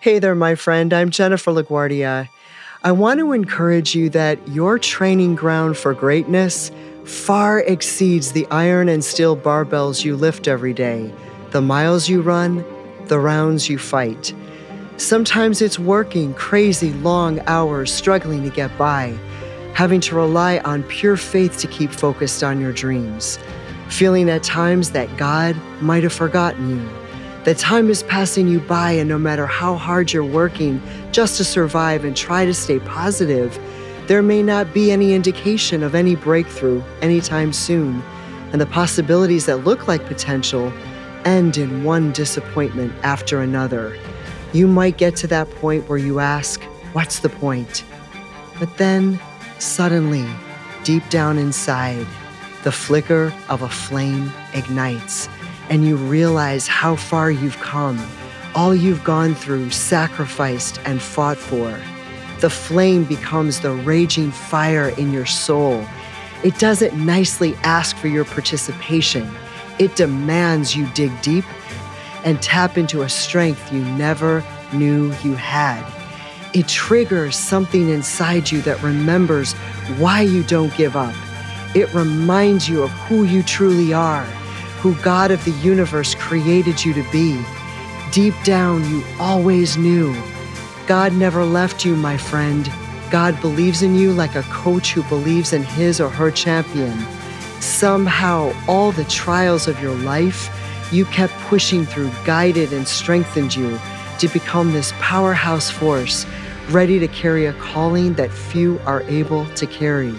Hey there, my friend. I'm Jennifer LaGuardia. I want to encourage you that your training ground for greatness far exceeds the iron and steel barbells you lift every day, the miles you run, the rounds you fight. Sometimes it's working crazy long hours, struggling to get by, having to rely on pure faith to keep focused on your dreams, feeling at times that God might have forgotten you that time is passing you by, and no matter how hard you're working just to survive and try to stay positive, there may not be any indication of any breakthrough anytime soon, and the possibilities that look like potential end in one disappointment after another. You might get to that point where you ask, What's the point? But then, suddenly, deep down inside, the flicker of a flame ignites and you realize how far you've come, all you've gone through, sacrificed, and fought for. The flame becomes the raging fire in your soul. It doesn't nicely ask for your participation, it demands you dig deep and tap into a strength you never knew you had. It triggers something inside you that remembers why you don't give up. It reminds you of who you truly are who God of the universe created you to be. Deep down, you always knew. God never left you, my friend. God believes in you like a coach who believes in his or her champion. Somehow, all the trials of your life, you kept pushing through, guided and strengthened you to become this powerhouse force, ready to carry a calling that few are able to carry.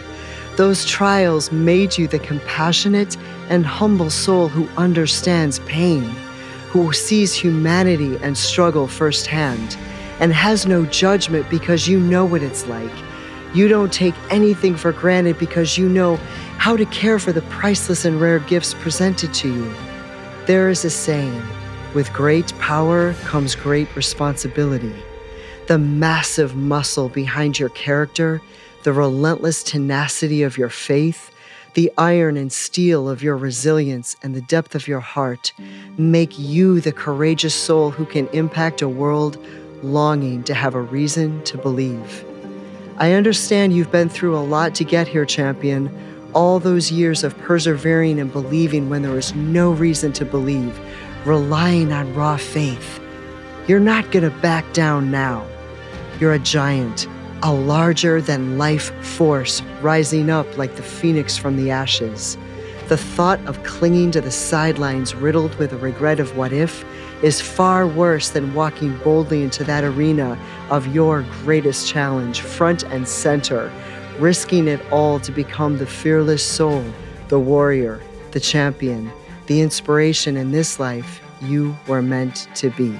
Those trials made you the compassionate and humble soul who understands pain, who sees humanity and struggle firsthand, and has no judgment because you know what it's like. You don't take anything for granted because you know how to care for the priceless and rare gifts presented to you. There is a saying with great power comes great responsibility. The massive muscle behind your character the relentless tenacity of your faith, the iron and steel of your resilience, and the depth of your heart make you the courageous soul who can impact a world longing to have a reason to believe. I understand you've been through a lot to get here, champion. All those years of persevering and believing when there was no reason to believe, relying on raw faith. You're not going to back down now. You're a giant a larger than life force rising up like the phoenix from the ashes. The thought of clinging to the sidelines riddled with a regret of what if is far worse than walking boldly into that arena of your greatest challenge, front and center, risking it all to become the fearless soul, the warrior, the champion, the inspiration in this life you were meant to be.